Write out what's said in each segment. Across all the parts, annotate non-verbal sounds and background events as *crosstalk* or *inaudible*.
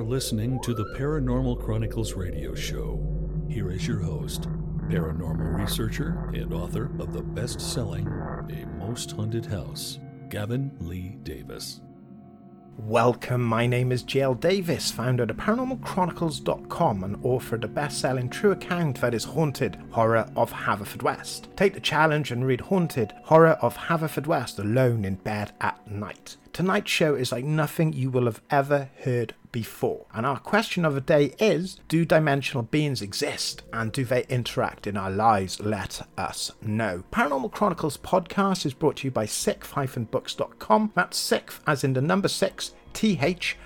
are listening to the Paranormal Chronicles radio show. Here is your host, paranormal researcher and author of the best selling A Most Haunted House, Gavin Lee Davies. Welcome, my name is GL Davies, founder of ParanormalChronicles.com and author of the best-selling true account that is Haunted, Horror of Haverfordwest. Take the challenge and read Haunted, Horror of Haverfordwest alone in bed at night. Tonight's show is like nothing you will have ever heard before. And our question of the day is Do dimensional beings exist and do they interact in our lives? Let us know. Paranormal Chronicles podcast is brought to you by sixth-books.com. That's sixth as in the number six, th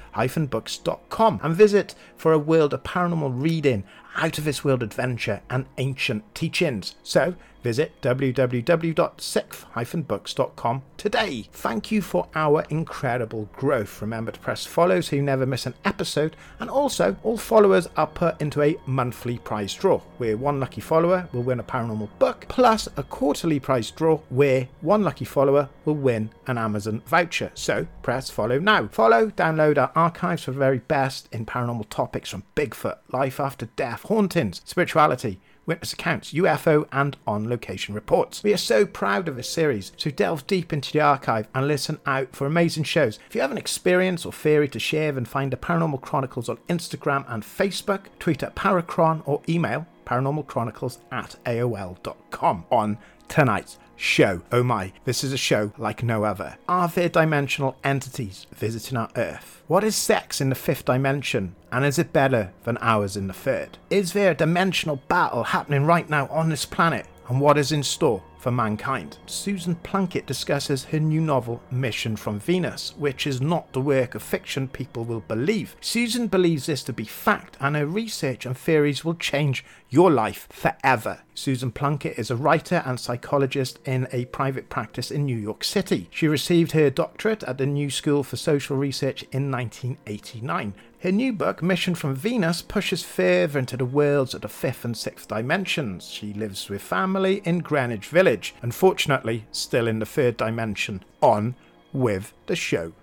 books.com and visit for a world of paranormal reading, out of this world adventure, and ancient teachings. So visit www.sixth-books.com today. Thank you for our incredible growth. Remember to press follow so you never miss an episode, and also all followers are put into a monthly prize draw where one lucky follower will win a paranormal book, plus a quarterly prize draw where one lucky follower will win an Amazon voucher. So press follow now. Follow, download our archives for the very best in paranormal topics from Bigfoot, life after death, hauntings, spirituality witness accounts, UFO, and on location reports. We are so proud of this series, so delve deep into the archive and listen out for amazing shows. If you have an experience or theory to share, then find the Paranormal Chronicles on Instagram and Facebook, tweet at Paracron, or email paranormalchronicles at AOL.com on tonight's show. Oh my, this is a show like no other. Are there dimensional entities visiting our Earth? What is sex in the fifth dimension? And is it better than ours in the third? Is there a dimensional battle happening right now on this planet? And what is in store for mankind? Susan Plunket discusses her new novel, Mission from Venus, which is not the work of fiction people will believe. Susan believes this to be fact, and her research and theories will change your life forever. Susan Plunket is a writer and psychologist in a private practice in New York City. She received her doctorate at the New School for Social Research in 1989. Her new book, Mission from Venus, pushes further into the worlds of the fifth and sixth dimensions. She lives with family in Greenwich Village, unfortunately, still in the third dimension. On with the show.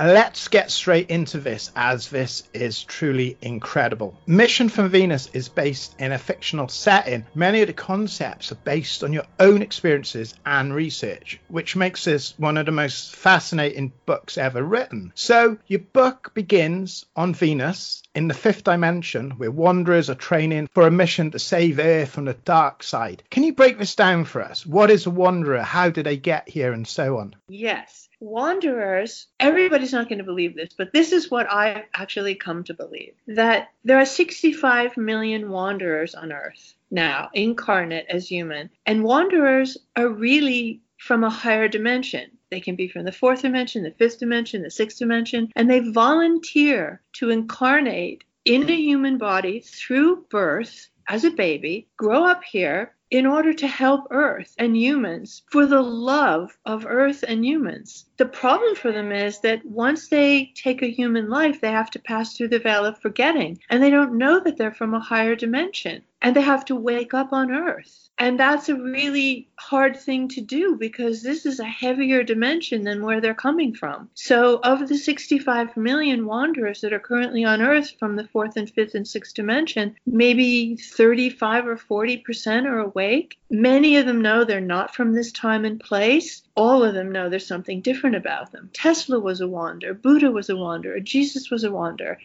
Let's get straight into this as this is truly incredible. Mission from Venus is based in a fictional setting. Many of the concepts are based on your own experiences and research, which makes this one of the most fascinating books ever written. So, your book begins on Venus in the fifth dimension, where wanderers are training for a mission to save Earth from the dark side. Can you break this down for us? What is a wanderer? How did they get here? And so on. Yes wanderers, everybody's not going to believe this, but this is what I've actually come to believe that there are 65 million wanderers on Earth now, incarnate as human. And wanderers are really from a higher dimension. They can be from the fourth dimension, the fifth dimension, the sixth dimension, and they volunteer to incarnate in a human body through birth as a baby, grow up here, in order to help Earth and humans for the love of Earth and humans. The problem for them is that once they take a human life, they have to pass through the veil of forgetting, and they don't know that they're from a higher dimension, and they have to wake up on Earth. And that's a really hard thing to do because this is a heavier dimension than where they're coming from. So, of the 65 million wanderers that are currently on Earth from the fourth and fifth and sixth dimension, maybe 35 or 40% are awake. Many of them know they're not from this time and place. All of them know there's something different about them. Tesla was a wanderer, Buddha was a wanderer, Jesus was a wanderer.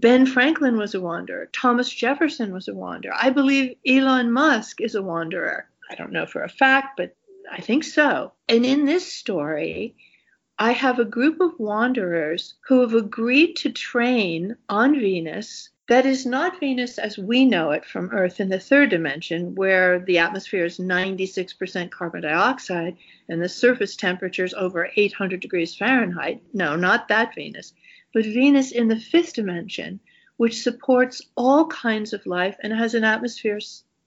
Ben Franklin was a wanderer. Thomas Jefferson was a wanderer. I believe Elon Musk is a wanderer. I don't know for a fact, but I think so. And in this story, I have a group of wanderers who have agreed to train on Venus. That is not Venus as we know it from Earth in the third dimension, where the atmosphere is 96% carbon dioxide and the surface temperature is over 800 degrees Fahrenheit. No, not that Venus but Venus in the fifth dimension, which supports all kinds of life and has an atmosphere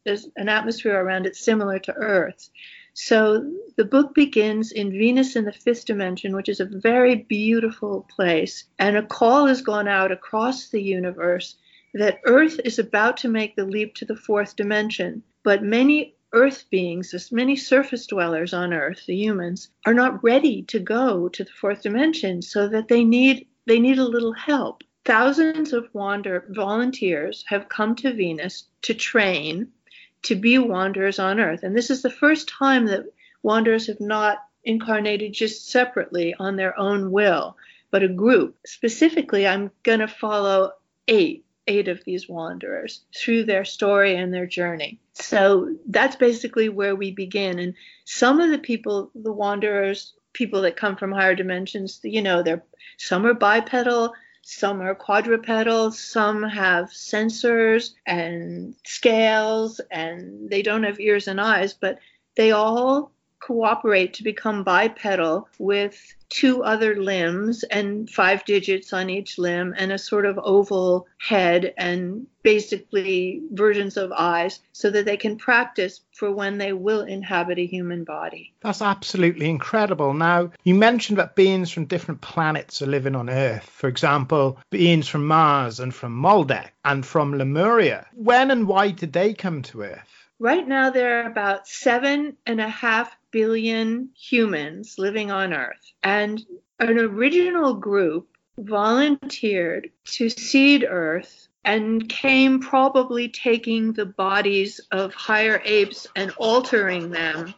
there's an atmosphere around it similar to Earth. So the book begins in Venus in the fifth dimension, which is a very beautiful place, and a call has gone out across the universe that Earth is about to make the leap to the fourth dimension. But many Earth beings, as many surface dwellers on Earth, the humans, are not ready to go to the fourth dimension, so that they need they need a little help. Thousands of wander volunteers have come to Venus to train to be wanderers on Earth, and this is the first time that wanderers have not incarnated just separately on their own will, but a group. Specifically, I'm going to follow eight eight of these wanderers through their story and their journey. So that's basically where we begin. And some of the people, the wanderers, people that come from higher dimensions, you know, they're some are bipedal, some are quadrupedal, some have sensors and scales, and they don't have ears and eyes, but they all cooperate to become bipedal with two other limbs and five digits on each limb and a sort of oval head and basically versions of eyes so that they can practice for when they will inhabit a human body. That's absolutely incredible. Now, you mentioned that beings from different planets are living on Earth. For example, beings from Mars and from Maldek and from Lemuria. When and why did they come to Earth? Right now, there are about seven and a half billion humans living on Earth. And an original group volunteered to seed Earth and came probably taking the bodies of higher apes and altering them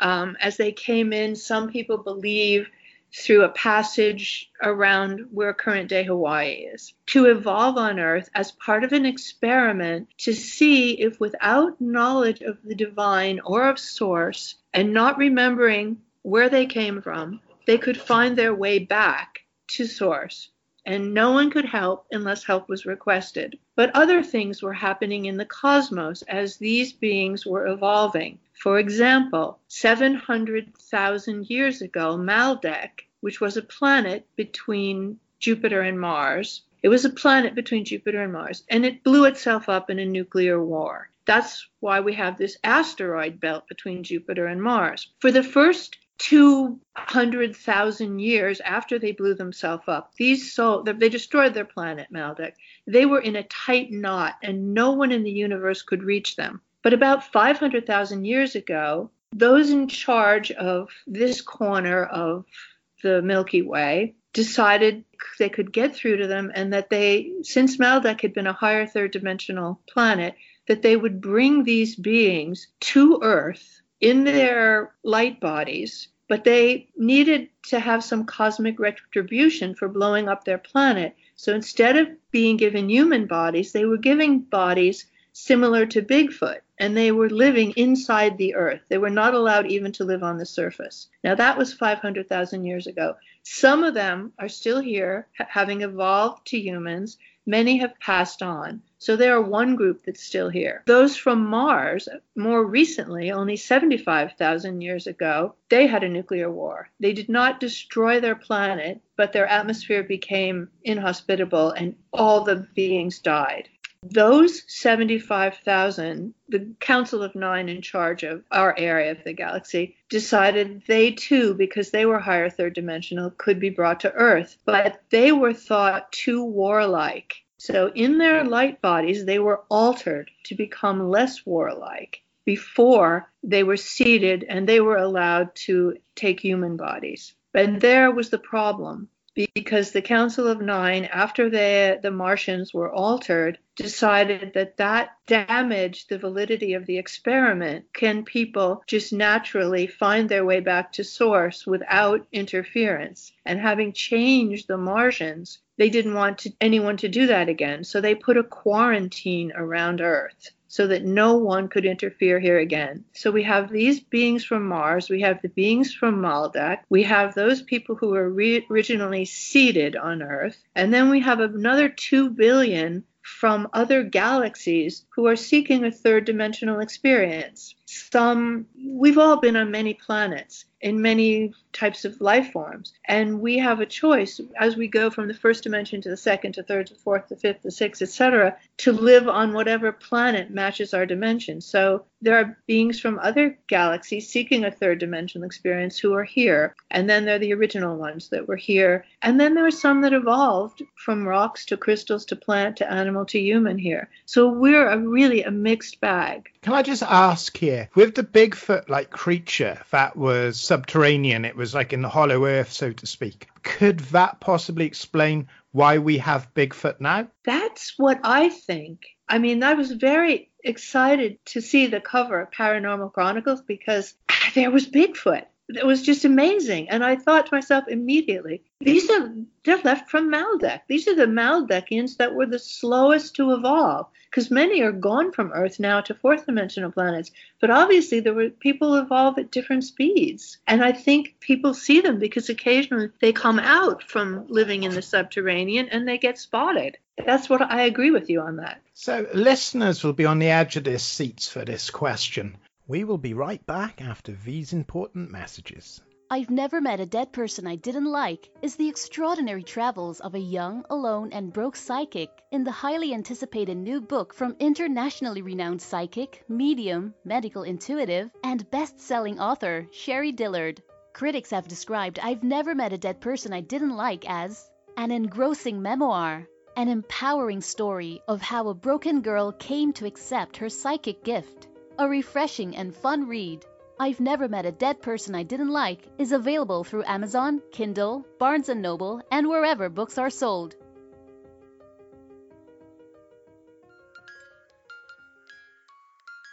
um, as they came in. Some people believe through a passage around where current day Hawaii is, to evolve on Earth as part of an experiment to see if, without knowledge of the divine or of source, and not remembering where they came from, they could find their way back to source. And no one could help unless help was requested. But other things were happening in the cosmos as these beings were evolving. For example, 700,000 years ago, Maldek, which was a planet between Jupiter and Mars, it was a planet between Jupiter and Mars, and it blew itself up in a nuclear war. That's why we have this asteroid belt between Jupiter and Mars. For the first 200,000 years after they blew themselves up, these they destroyed their planet, Maldek. They were in a tight knot, and no one in the universe could reach them. But about 500,000 years ago, those in charge of this corner of the Milky Way decided they could get through to them and that they, since Maldek had been a higher third dimensional planet, that they would bring these beings to Earth in their light bodies, but they needed to have some cosmic retribution for blowing up their planet. So instead of being given human bodies, they were giving bodies similar to Bigfoot, and they were living inside the earth. They were not allowed even to live on the surface. Now, that was 500,000 years ago. Some of them are still here, having evolved to humans. Many have passed on. So there are one group that's still here. Those from Mars, more recently, only 75,000 years ago, they had a nuclear war. They did not destroy their planet, but their atmosphere became inhospitable and all the beings died. Those 75,000, the Council of Nine in charge of our area of the galaxy, decided they too, because they were higher third dimensional, could be brought to Earth. But they were thought too warlike. So in their light bodies, they were altered to become less warlike before they were seeded and they were allowed to take human bodies. And there was the problem because the Council of Nine, after the, the Martians were altered, decided that that damaged the validity of the experiment. Can people just naturally find their way back to source without interference? And having changed the Martians, they didn't want to, anyone to do that again. So they put a quarantine around Earth so that no one could interfere here again. So we have these beings from Mars, we have the beings from Maldek, we have those people who were re- originally seeded on Earth, and then we have another 2 billion from other galaxies who are seeking a third dimensional experience. Some, we've all been on many planets, in many types of life forms. And we have a choice as we go from the first dimension to the second to third to fourth to fifth to sixth, etc., to live on whatever planet matches our dimension. So there are beings from other galaxies seeking a third dimensional experience who are here. And then there are the original ones that were here. And then there are some that evolved from rocks to crystals to plant to animal to human here. So we're a really a mixed bag. Can I just ask here, with the Bigfoot like creature that was subterranean, it was like in the hollow earth, so to speak, could that possibly explain why we have Bigfoot now? That's what I think. I mean, I was very excited to see the cover of Paranormal Chronicles because ah, there was Bigfoot. It was just amazing. And I thought to myself immediately, these are they're left from Maldek. These are the Maldekians that were the slowest to evolve, because many are gone from Earth now to fourth dimensional planets. But obviously there were people evolve at different speeds. And I think people see them because occasionally they come out from living in the subterranean and they get spotted. That's what I agree with you on that. So listeners will be on the edge of their seats for this question. We will be right back after these important messages. I've Never Met a Dead Person I Didn't Like is the extraordinary travels of a young, alone, and broke psychic in the highly anticipated new book from internationally renowned psychic, medium, medical intuitive, and best selling author Sherrie Dillard. Critics have described I've Never Met a Dead Person I Didn't Like as an engrossing memoir, an empowering story of how a broken girl came to accept her psychic gift, a refreshing and fun read I've Never Met a Dead Person I Didn't Like is available through Amazon, Kindle, Barnes & Noble, and wherever books are sold.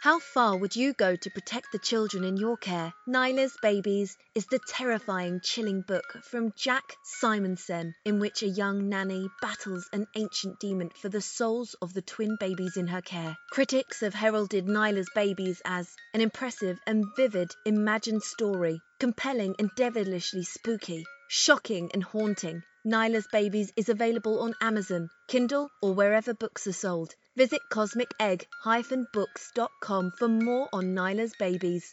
How far would you go to protect the children in your care? Nyla's Babies is the terrifying, chilling book from Jack Simonson, in which a young nanny battles an ancient demon for the souls of the twin babies in her care. Critics have heralded Nyla's Babies as an impressive and vivid imagined story, compelling and devilishly spooky, shocking and haunting. Nyla's Babies is available on Amazon, Kindle, or wherever books are sold. Visit cosmicegg-books.com for more on Nyla's babies.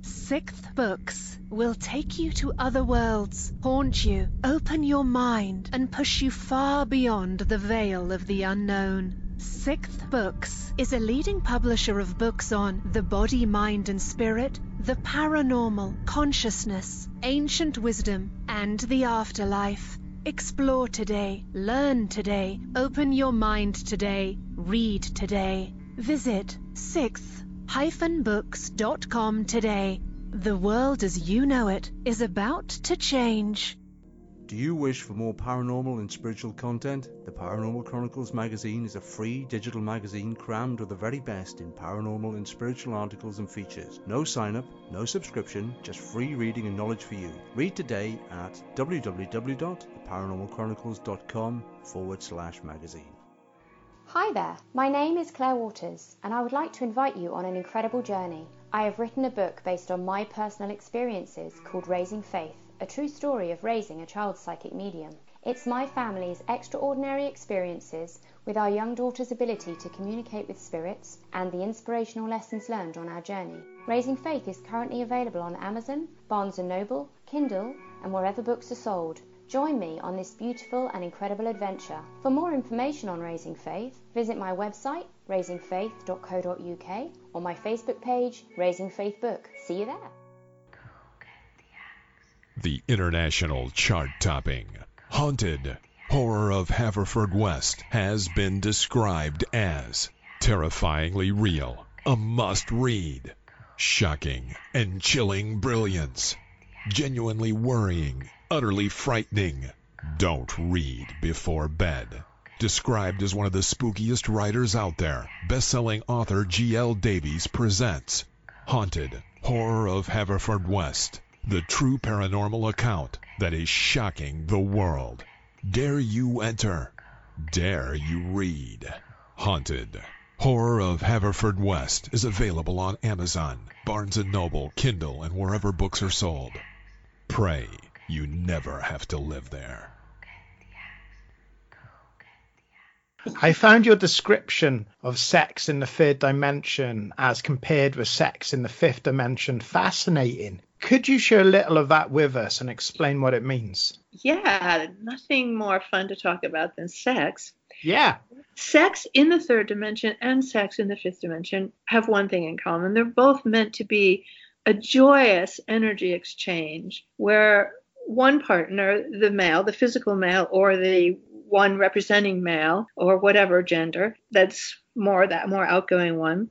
Sixth Books will take you to other worlds, haunt you, open your mind, and push you far beyond the veil of the unknown. Sixth Books is a leading publisher of books on the body, mind, and spirit, the paranormal, consciousness, ancient wisdom, and the afterlife. Explore today, learn today, open your mind today, read today. Visit 6th-books.com today. The world as you know it is about to change. Do you wish for more paranormal and spiritual content? The Paranormal Chronicles magazine is a free digital magazine crammed with the very best in paranormal and spiritual articles and features. No sign up, no subscription, just free reading and knowledge for you. Read today at www.theparanormalchronicles.com forward slash magazine. Hi there, my name is Claire Waters, and I would like to invite you on an incredible journey. I have written a book based on my personal experiences called Raising Faith a true story of raising a child psychic medium. It's my family's extraordinary experiences with our young daughter's ability to communicate with spirits and the inspirational lessons learned on our journey. Raising Faith is currently available on Amazon, Barnes & Noble, Kindle, and wherever books are sold. Join me on this beautiful and incredible adventure. For more information on Raising Faith, visit my website, raisingfaith.co.uk, or my Facebook page, Raising Faith Book. See you there. The international chart topping Haunted Horror of Haverfordwest has been described as terrifyingly real, a must read, shocking and chilling brilliance, genuinely worrying, utterly frightening. Don't read before bed. Described as one of the spookiest writers out there, best-selling author G.L. Davies presents Haunted Horror of Haverfordwest the true paranormal account that is shocking the world. Dare you enter? Dare you read? Haunted. Horror of Haverfordwest is available on Amazon, Barnes & Noble, Kindle, and wherever books are sold. Pray you never have to live there. I found your description of sex in the third dimension as compared with sex in the fifth dimension fascinating. Could you share a little of that with us and explain what it means? Yeah, nothing more fun to talk about than sex. Yeah. Sex in the third dimension and sex in the fifth dimension have one thing in common. They're both meant to be a joyous energy exchange where one partner, the male, the physical male, or the one representing male or whatever gender, that's more that more outgoing one,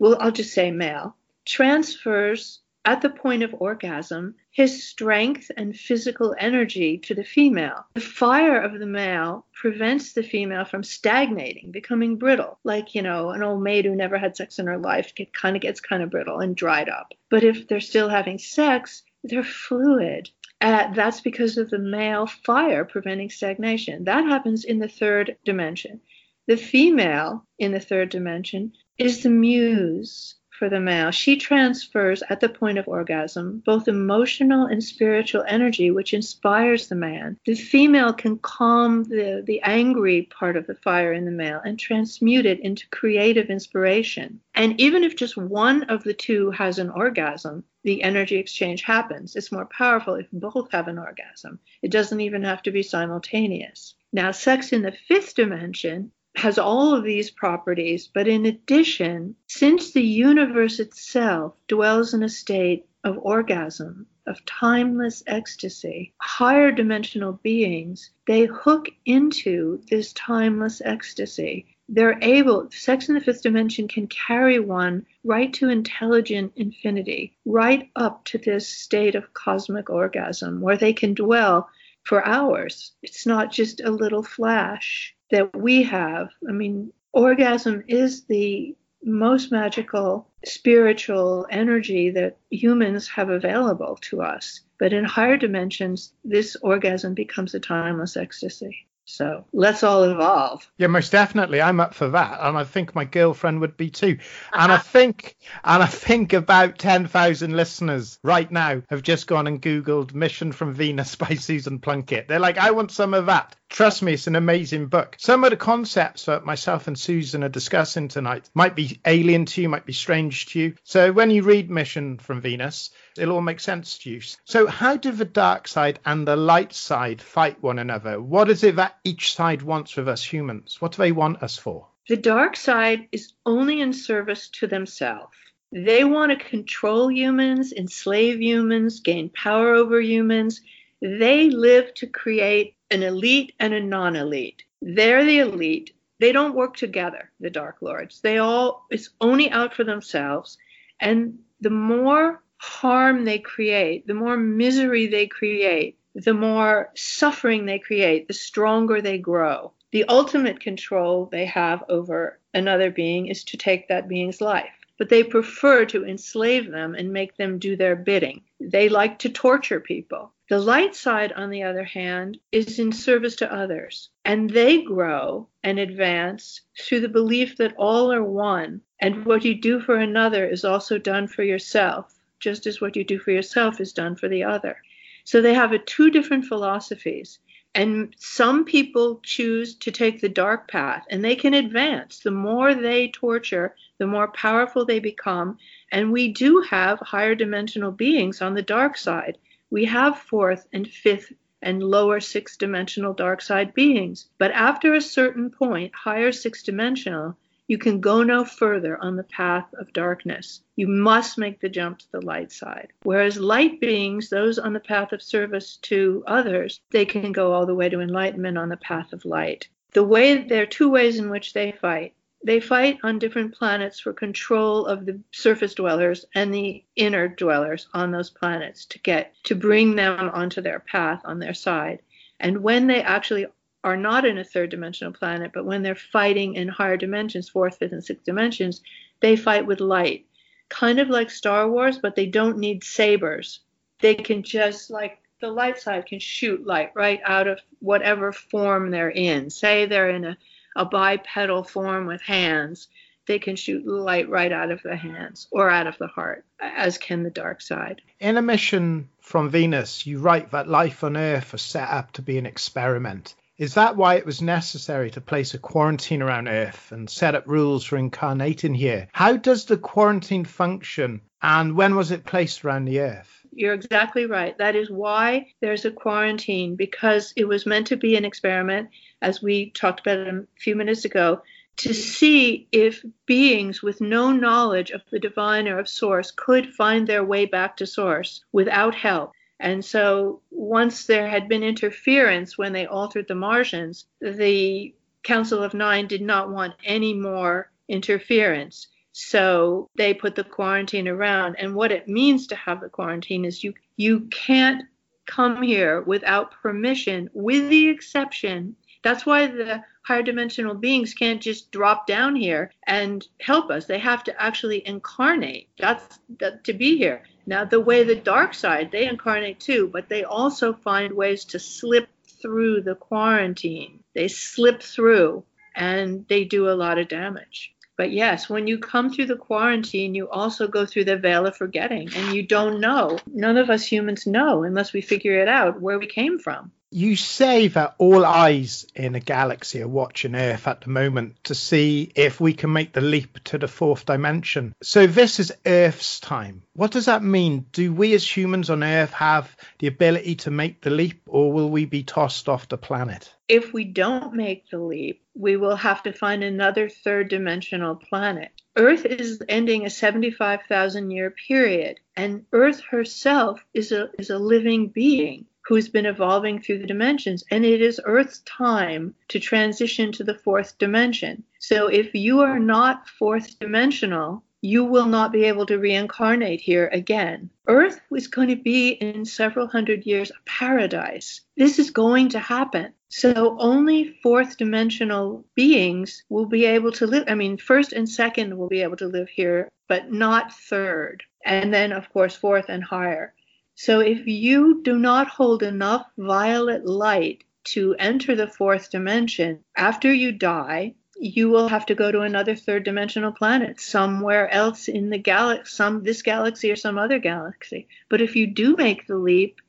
well, I'll just say male, transfers at the point of orgasm his strength and physical energy to the female. The fire of the male prevents the female from stagnating, becoming brittle, like, you know, an old maid who never had sex in her life get, kind of gets kind of brittle and dried up. But if they're still having sex, they're fluid. Uh, that's because of the male fire preventing stagnation. That happens in the third dimension. The female in the third dimension is the muse for the male. She transfers at the point of orgasm both emotional and spiritual energy, which inspires the man. The female can calm the, the angry part of the fire in the male and transmute it into creative inspiration. And even if just one of the two has an orgasm, the energy exchange happens. It's more powerful if both have an orgasm. It doesn't even have to be simultaneous. Now, sex in the fifth dimension has all of these properties, but in addition, since the universe itself dwells in a state of orgasm, of timeless ecstasy, higher dimensional beings, they hook into this timeless ecstasy. They're able, sex in the fifth dimension can carry one right to intelligent infinity, right up to this state of cosmic orgasm where they can dwell for hours. It's not just a little flash that we have. I mean, orgasm is the most magical spiritual energy that humans have available to us. But in higher dimensions, this orgasm becomes a timeless ecstasy. So let's all evolve. Yeah, most definitely. I'm up for that, and I think my girlfriend would be too. And I uh-huh. think, and I think about ten thousand listeners right now have just gone and googled "Mission from Venus" *laughs* by Susan Plunket. They're like, I want some of that. Trust me, it's an amazing book. Some of the concepts that myself and Susan are discussing tonight might be alien to you, might be strange to you. So when you read Mission from Venus, it'll all make sense to you. So, how do the dark side and the light side fight one another? What is it that each side wants with us humans? What do they want us for? The dark side is only in service to themselves. They want to control humans, enslave humans, gain power over humans. They live to create an elite and a non elite. They're the elite. They don't work together, the Dark Lords. They all, it's only out for themselves. And the more harm they create, the more misery they create, the more suffering they create, the stronger they grow. The ultimate control they have over another being is to take that being's life. But they prefer to enslave them and make them do their bidding. They like to torture people. The light side, on the other hand, is in service to others, and they grow and advance through the belief that all are one, and what you do for another is also done for yourself, just as what you do for yourself is done for the other. So they have a, two different philosophies. And some people choose to take the dark path and they can advance. The more they torture, the more powerful they become. And we do have higher dimensional beings on the dark side. We have fourth and fifth and lower six dimensional dark side beings. But after a certain point, higher six dimensional, you can go no further on the path of darkness. You must make the jump to the light side. Whereas light beings, those on the path of service to others, they can go all the way to enlightenment on the path of light. The way there are two ways in which they fight. They fight on different planets for control of the surface dwellers and the inner dwellers on those planets to get to bring them onto their path on their side. And when they actually are not in a third dimensional planet, but when they're fighting in higher dimensions, fourth, fifth, and sixth dimensions, they fight with light. Kind of like Star Wars, but they don't need sabers. They can just, like, the light side can shoot light right out of whatever form they're in. Say they're in a, a bipedal form with hands, they can shoot light right out of the hands or out of the heart, as can the dark side. In a mission from Venus, you write that life on Earth was set up to be an experiment. Is that why it was necessary to place a quarantine around Earth and set up rules for incarnating here? How does the quarantine function and when was it placed around the Earth? You're exactly right. That is why there's a quarantine because it was meant to be an experiment, as we talked about a few minutes ago, to see if beings with no knowledge of the divine or of source could find their way back to source without help. And so once there had been interference when they altered the Martians, the Council of Nine did not want any more interference. So they put the quarantine around. And what it means to have the quarantine is you you can't come here without permission, with the exception. That's why the higher dimensional beings can't just drop down here and help us. They have to actually incarnate. That's that, to be here. Now, the way the dark side, they incarnate too, but they also find ways to slip through the quarantine. They slip through and they do a lot of damage. But yes, when you come through the quarantine, you also go through the veil of forgetting and you don't know. None of us humans know unless we figure it out where we came from you say that all eyes in a galaxy are watching Earth at the moment to see if we can make the leap to the fourth dimension. So this is Earth's time. What does that mean? Do we as humans on Earth have the ability to make the leap or will we be tossed off the planet? If we don't make the leap, we will have to find another third dimensional planet. Earth is ending a 75,000 year period, and Earth herself is a, is a living being who's been evolving through the dimensions. And it is Earth's time to transition to the fourth dimension. So if you are not fourth dimensional, you will not be able to reincarnate here again. Earth was going to be in several hundred years a paradise. This is going to happen. So only fourth dimensional beings will be able to live. I mean, first and second will be able to live here, but not third. And then, of course, fourth and higher. So if you do not hold enough violet light to enter the fourth dimension, after you die, you will have to go to another third dimensional planet somewhere else in the galaxy, some this galaxy or some other galaxy. But if you do make the leap,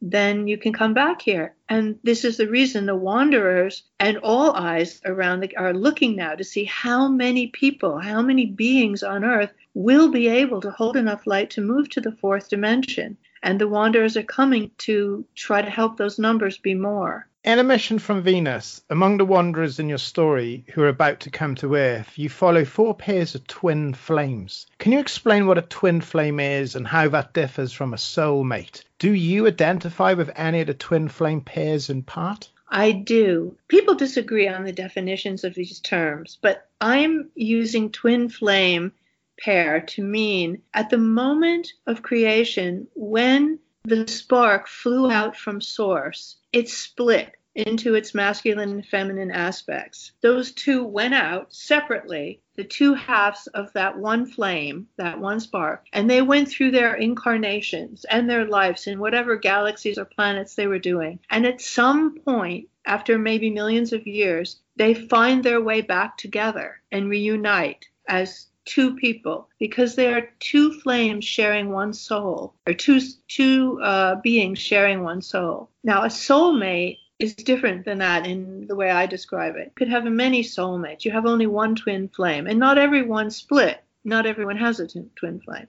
then you can come back here. And this is the reason the wanderers and all eyes around the, are looking now to see how many people, how many beings on Earth will be able to hold enough light to move to the fourth dimension and the wanderers are coming to try to help those numbers be more. In a mission from Venus, among the wanderers in your story who are about to come to Earth, you follow four pairs of twin flames. Can you explain what a twin flame is and how that differs from a soulmate? Do you identify with any of the twin flame pairs in part? I do. People disagree on the definitions of these terms, but I'm using twin flame pair to mean at the moment of creation, when the spark flew out from source, it split into its masculine and feminine aspects. Those two went out separately, the two halves of that one flame, that one spark, and they went through their incarnations and their lives in whatever galaxies or planets they were doing. And at some point, after maybe millions of years, they find their way back together and reunite as two people because they are two flames sharing one soul or two two uh, beings sharing one soul. Now a soulmate is different than that in the way i describe it. You could have many soulmates. You have only one twin flame and not everyone split. Not everyone has a t- twin flame.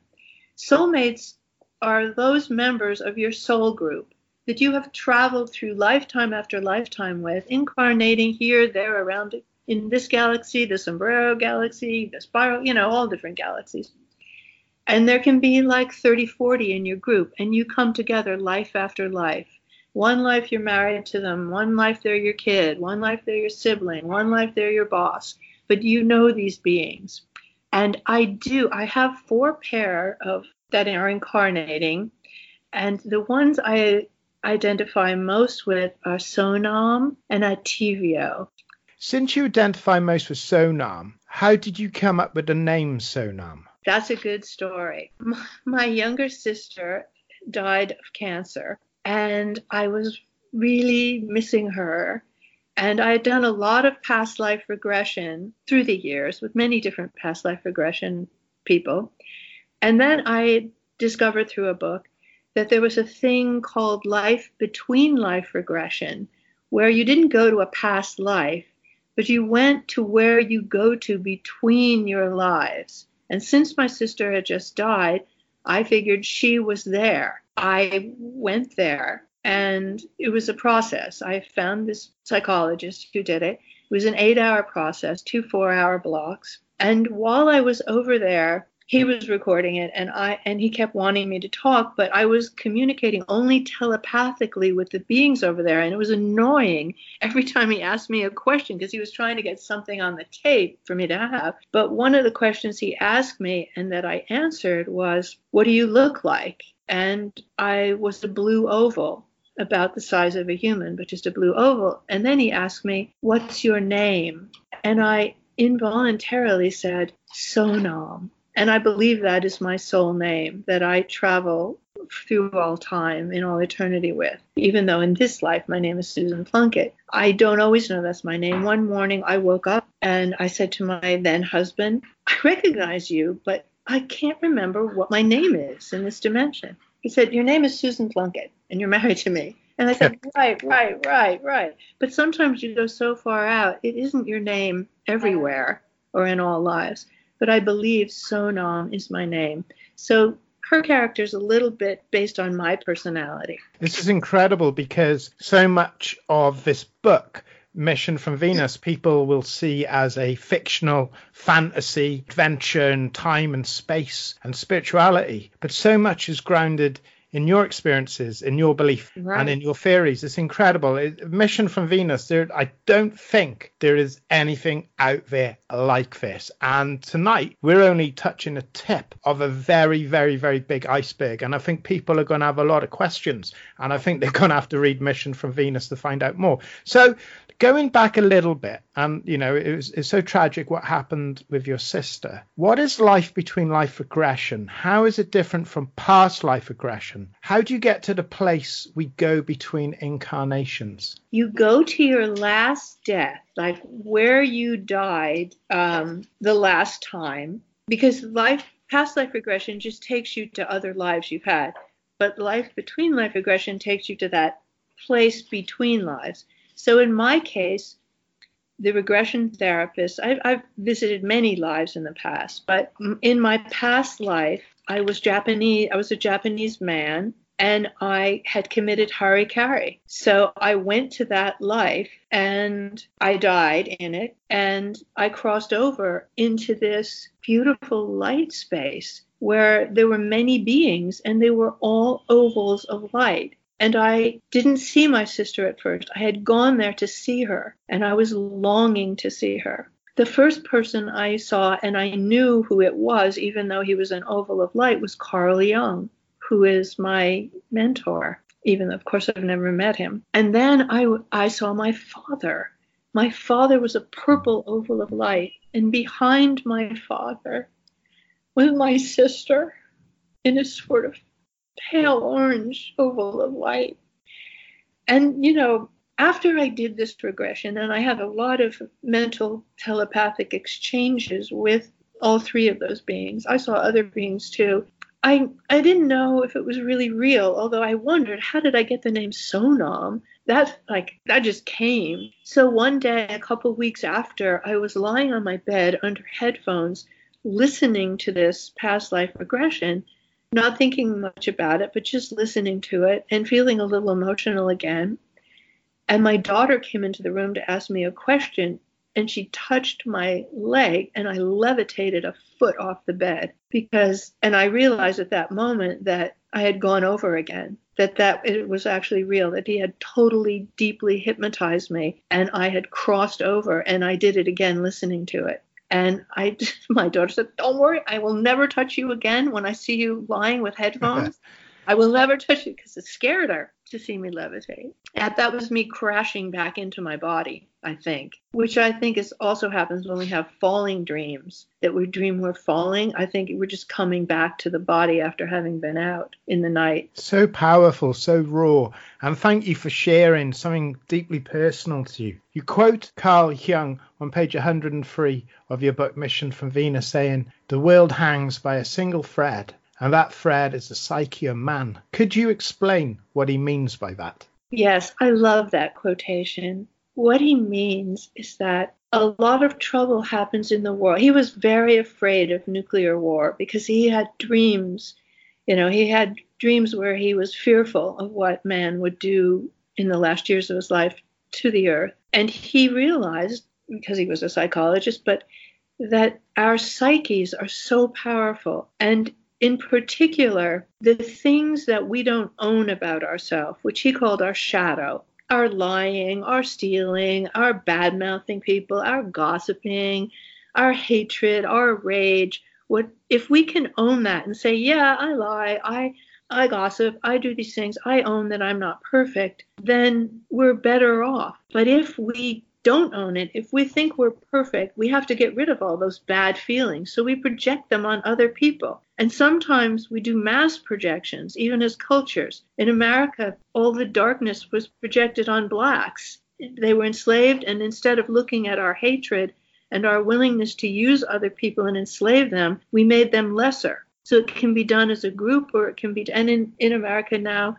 Soulmates are those members of your soul group that you have traveled through lifetime after lifetime with incarnating here there around in this galaxy, the Sombrero galaxy, the Spiral, you know, all different galaxies. And there can be like 30, 40 in your group, and you come together life after life. One life you're married to them, one life they're your kid, one life they're your sibling, one life they're your boss. But you know these beings. And I do, I have four pair of that are incarnating. And the ones I identify most with are Sonam and Ativio. Since you identify most with Sonam, how did you come up with the name Sonam? That's a good story. My younger sister died of cancer, and I was really missing her. And I had done a lot of past life regression through the years with many different past life regression people. And then I discovered through a book that there was a thing called life between life regression, where you didn't go to a past life, but you went to where you go to between your lives. And since my sister had just died, I figured she was there. I went there and it was a process. I found this psychologist who did it. It was an eight hour process, two four hour blocks. And while I was over there, he was recording it and I and he kept wanting me to talk, but I was communicating only telepathically with the beings over there and it was annoying every time he asked me a question because he was trying to get something on the tape for me to have. But one of the questions he asked me and that I answered was, "What do you look like?" And I was a blue oval about the size of a human, but just a blue oval. And then he asked me, What's your name? And I involuntarily said, Sonam. And I believe that is my soul name that I travel through all time in all eternity with. Even though in this life my name is Susan Plunket, I don't always know that's my name. One morning I woke up and I said to my then husband, I recognize you, but I can't remember what my name is in this dimension. He said, Your name is Susan Plunket and you're *laughs* married to me. And I said, *laughs* Right, right, right, right. But sometimes you go so far out, it isn't your name everywhere or in all lives. But I believe Sonam is my name. So her character is a little bit based on my personality. This is incredible because so much of this book Mission from Venus, people will see as a fictional fantasy, adventure, and time and space and spirituality. But so much is grounded in your experiences, in your belief, right. and in your theories. It's incredible. It, Mission from Venus, there, I don't think there is anything out there like this. And tonight, we're only touching a tip of a very, very, very big iceberg. And I think people are going to have a lot of questions. And I think they're going to have to read Mission from Venus to find out more. So going back a little bit, and you know, it was, it's so tragic what happened with your sister. What is life between life regression? How is it different from past life regression? How do you get to the place we go between incarnations? You go to your last death, like where you died um, the last time, because life, past life regression just takes you to other lives you've had. But life between life regression takes you to that place between lives. So in my case, the regression therapist, I've, I've, visited many lives in the past, but in my past life, I was Japanese, I was a Japanese man and I had committed harikari. So I went to that life and I died in it and I crossed over into this beautiful light space where there were many beings and they were all ovals of light. And I didn't see my sister at first. I had gone there to see her, and I was longing to see her. The first person I saw, and I knew who it was, even though he was an oval of light, was Carl Jung, who is my mentor, even though, of course, I've never met him. And then I, I saw my father. My father was a purple oval of light, and behind my father was my sister in a sort of pale orange oval of light. And, you know, after I did this regression, and I had a lot of mental telepathic exchanges with all three of those beings, I saw other beings too. I, I didn't know if it was really real, although I wondered how did I get the name Sonam? That like that just came. So one day, a couple weeks after, I was lying on my bed under headphones, listening to this past life regression, not thinking much about it, but just listening to it and feeling a little emotional again. And my daughter came into the room to ask me a question, and she touched my leg, and I levitated a foot off the bed because, and I realized at that moment that I had gone over again, that that it was actually real, that he had totally deeply hypnotized me, and I had crossed over, and I did it again listening to it. And I, *laughs* my daughter said, "Don't worry, I will never touch you again when I see you lying with *laughs* headphones. I will never *laughs* touch it because it scared her to see me levitate. And that was me crashing back into my body, I think, which I think is also happens when we have falling dreams. That we dream we're falling. I think we're just coming back to the body after having been out in the night. So powerful, so raw. And thank you for sharing something deeply personal to you. You quote Carl Jung on page 103 of your book Mission from Venus saying, The world hangs by a single thread and that thread is the psyche of man. Could you explain what he means by that? Yes, I love that quotation. What he means is that a lot of trouble happens in the world. He was very afraid of nuclear war because he had dreams. You know, he had dreams where he was fearful of what man would do in the last years of his life to the earth. And he realized, because he was a psychologist, but that our psyches are so powerful. And in particular, the things that we don't own about ourselves, which he called our shadow, our lying, our stealing, our bad mouthing people, our gossiping, our hatred, our rage. What if we can own that and say, yeah, I lie, I I gossip, I do these things, I own that I'm not perfect, then we're better off. But if we don't own it, if we think we're perfect, we have to get rid of all those bad feelings. So we project them on other people. And sometimes we do mass projections, even as cultures. In America, all the darkness was projected on blacks. They were enslaved, and instead of looking at our hatred and our willingness to use other people and enslave them, we made them lesser. So it can be done as a group, or it can be, and in, in America now,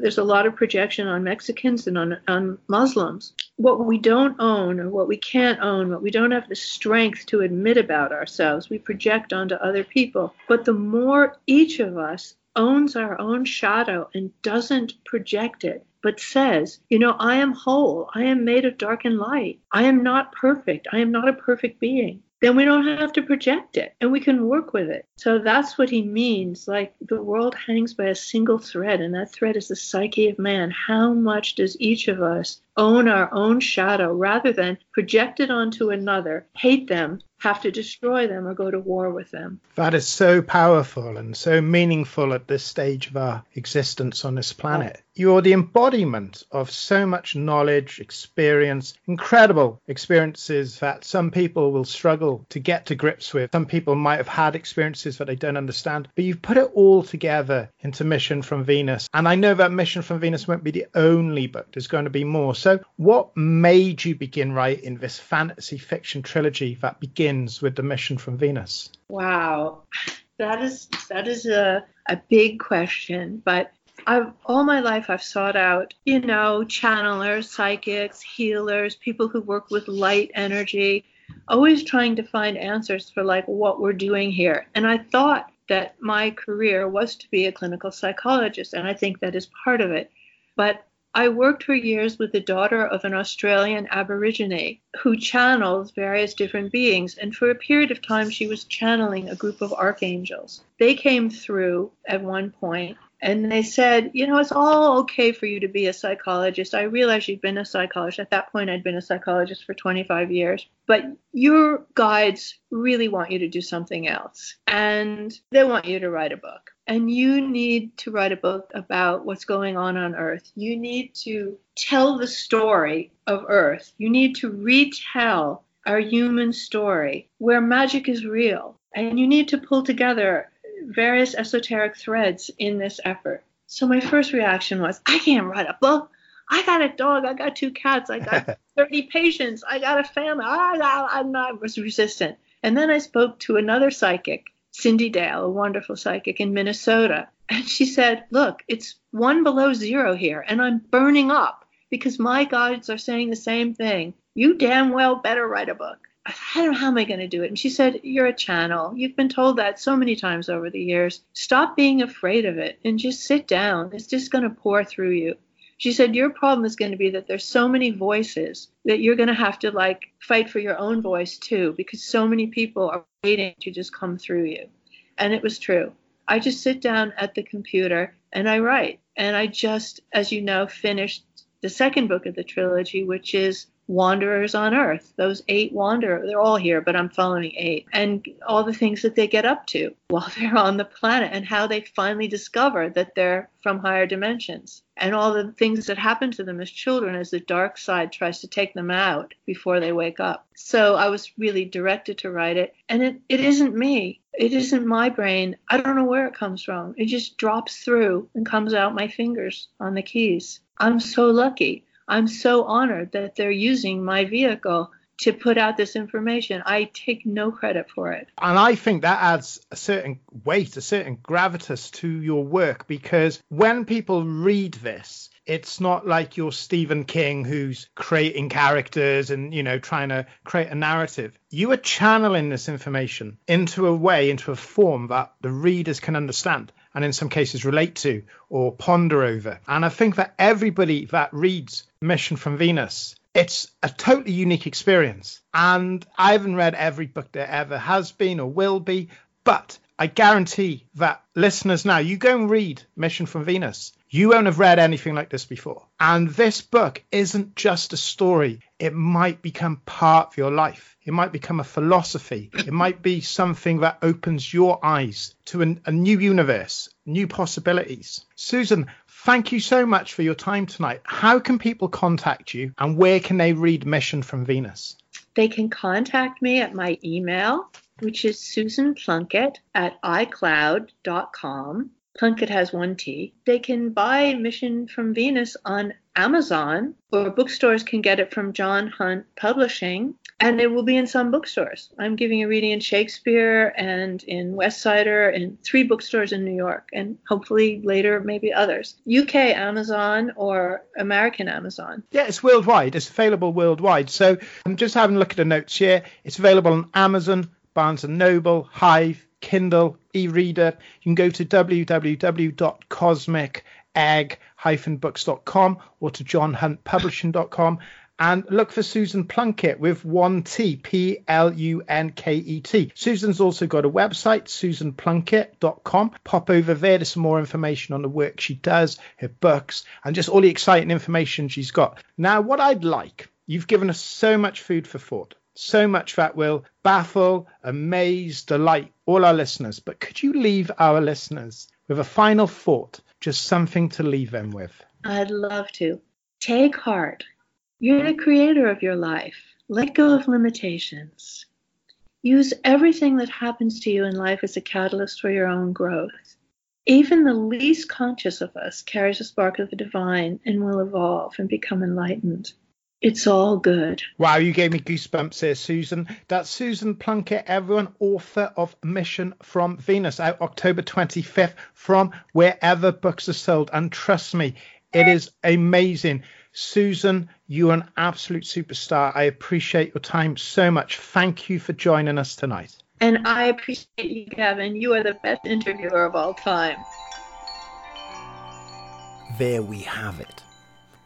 there's a lot of projection on Mexicans and on, on Muslims. What we don't own or what we can't own, what we don't have the strength to admit about ourselves, we project onto other people. But the more each of us owns our own shadow and doesn't project it, but says, you know, I am whole. I am made of dark and light. I am not perfect. I am not a perfect being then we don't have to project it and we can work with it. So that's what he means. Like the world hangs by a single thread, and that thread is the psyche of man. How much does each of us own our own shadow rather than project it onto another, hate them, have to destroy them, or go to war with them? That is so powerful and so meaningful at this stage of our existence on this planet. You're the embodiment of so much knowledge, experience, incredible experiences that some people will struggle to get to grips with. Some people might have had experiences that they don't understand, but you've put it all together into Mission from Venus. And I know that Mission from Venus won't be the only book, there's going to be more. So, what made you begin writing this fantasy fiction trilogy that begins with the Mission from Venus? Wow. That is that is a, a big question, but I've all my life I've sought out, you know, channelers, psychics, healers, people who work with light energy, always trying to find answers for like what we're doing here. And I thought that my career was to be a clinical psychologist, and I think that is part of it. But I worked for years with the daughter of an Australian Aborigine who channels various different beings. And for a period of time, she was channeling a group of archangels. They came through at one point and they said, you know, it's all okay for you to be a psychologist. I realize you've been a psychologist. At that point, I'd been a psychologist for 25 years, but your guides really want you to do something else. And they want you to write a book. And you need to write a book about what's going on on Earth. You need to tell the story of Earth. You need to retell our human story where magic is real. And you need to pull together various esoteric threads in this effort. So my first reaction was, I can't write a book. I got a dog. I got two cats. I got *laughs* 30 patients. I got a family. I, I, I'm not was resistant. And then I spoke to another psychic, Cyndi Dale, a wonderful psychic in Minnesota. And she said, Look, it's one below zero here, and I'm burning up because my guides are saying the same thing. You damn well better write a book. I don't know how am I going to do it? And she said, You're a channel. You've been told that so many times over the years. Stop being afraid of it and just sit down. It's just going to pour through you. She said, Your problem is going to be that there's so many voices that you're going to have to like fight for your own voice too, because so many people are waiting to just come through you. And it was true. I just sit down at the computer and I write. And I just, as you know, finished the second book of the trilogy, which is wanderers on earth. Those eight wanderers, they're all here, but I'm following eight. And all the things that they get up to while *laughs* they're on the planet and how they finally discover that they're from higher dimensions. And all the things that happen to them as children as the dark side tries to take them out before they wake up. So I was really directed to write it. And it, it isn't me. It isn't my brain. I don't know where it comes from. It just drops through and comes out my fingers on the keys. I'm so lucky I'm so honored that they're using my vehicle to put out this information. I take no credit for it. And I think that adds a certain weight, a certain gravitas to your work because when people read this, it's not like you're Stephen King who's creating characters and, you know, trying to create a narrative. You are channeling this information into a way, into a form that the readers can understand and in some cases relate to or ponder over. And I think that everybody that reads Mission from Venus it's a totally unique experience. And I haven't read every book there ever has been or will be, but I guarantee that listeners now, you go and read Mission from Venus. You won't have read anything like this before. And this book isn't just a story, it might become part of your life. It might become a philosophy. It might be something that opens your eyes to an, a new universe, new possibilities. Susan, thank you so much for your time tonight. How can people contact you and where can they read Mission from Venus? They can contact me at my email, which is Susan Plunket at iCloud.com. Plunket has one T. They can buy Mission from Venus on Amazon, or bookstores can get it from John Hunt Publishing, and it will be in some bookstores. I'm giving a reading in Shakespeare and in Westsider and three bookstores in New York, and hopefully later maybe others. UK Amazon or American Amazon. Yeah, it's worldwide. It's available worldwide. So I'm just having a look at the notes here. It's available on Amazon, Barnes and Noble, Hive, Kindle, e-reader. You can go to www.cosmicegg-books.com or to johnhuntpublishing.com and look for Susan Plunket with one T, P L U N K E T. Susan's also got a website, susanplunket.com. Pop over there to some more information on the work she does, her books, and just all the exciting information she's got. Now, what I'd like, you've given us so much food for thought so much that will baffle, amaze, delight all our listeners. But could you leave our listeners with a final thought, just something to leave them with? I'd love to. Take heart. You're the creator of your life. Let go of limitations. Use everything that happens to you in life as a catalyst for your own growth. Even the least conscious of us carries a spark of the divine and will evolve and become enlightened. It's all good. Wow, you gave me goosebumps here, Susan. That's Susan Plunket, everyone, author of Mission from Venus, out October 25th from wherever books are sold. And trust me, it is amazing. Susan, you're an absolute superstar. I appreciate your time so much. Thank you for joining us tonight. And I appreciate you, Gavin. You are the best interviewer of all time. There we have it.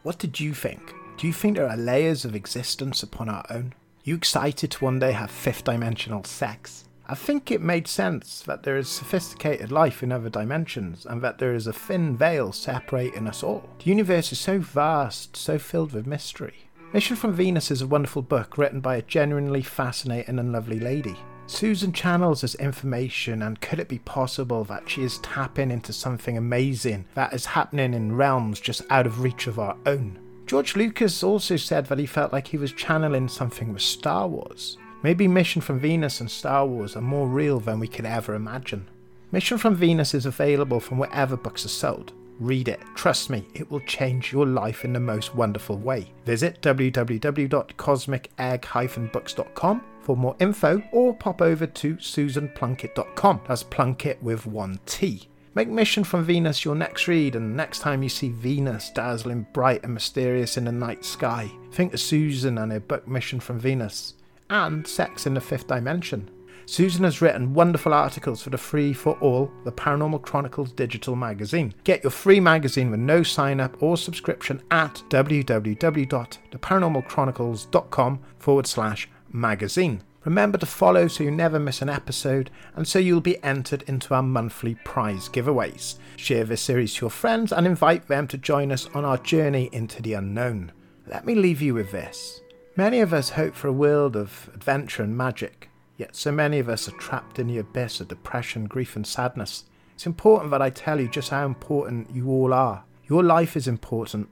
What did you think? Do you think there are layers of existence upon our own? You excited to one day have fifth dimensional sex? I think it made sense that there is sophisticated life in other dimensions and that there is a thin veil separating us all. The universe is so vast, so filled with mystery. Mission from Venus is a wonderful book written by a genuinely fascinating and lovely lady. Susan channels this information, and could it be possible that she is tapping into something amazing that is happening in realms just out of reach of our own? George Lucas also said that he felt like he was channeling something with Star Wars. Maybe Mission from Venus and Star Wars are more real than we could ever imagine. Mission from Venus is available from wherever books are sold. Read it. Trust me, it will change your life in the most wonderful way. Visit www.cosmicegg-books.com for more info or pop over to susanplunket.com. That's Plunket with one T. Make Mission from Venus your next read, and next time you see Venus dazzling bright and mysterious in the night sky, think of Susan and her book Mission from Venus, and Sex in the Fifth Dimension. Susan has written wonderful articles for the free for all, the Paranormal Chronicles digital magazine. Get your free magazine with no sign up or subscription at www.theparanormalchronicles.com forward slash magazine. Remember to follow so you never miss an episode and so you'll be entered into our monthly prize giveaways. Share this series to your friends and invite them to join us on our journey into the unknown. Let me leave you with this. Many of us hope for a world of adventure and magic, yet so many of us are trapped in the abyss of depression, grief, and sadness. It's important that I tell you just how important you all are. Your life is important,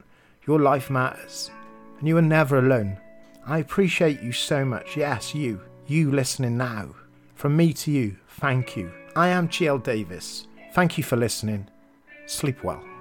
your life matters, and you are never alone. I appreciate you so much. Yes, you you listening now. From me to you, thank you. I am GL Davies. Thank you for listening. Sleep well.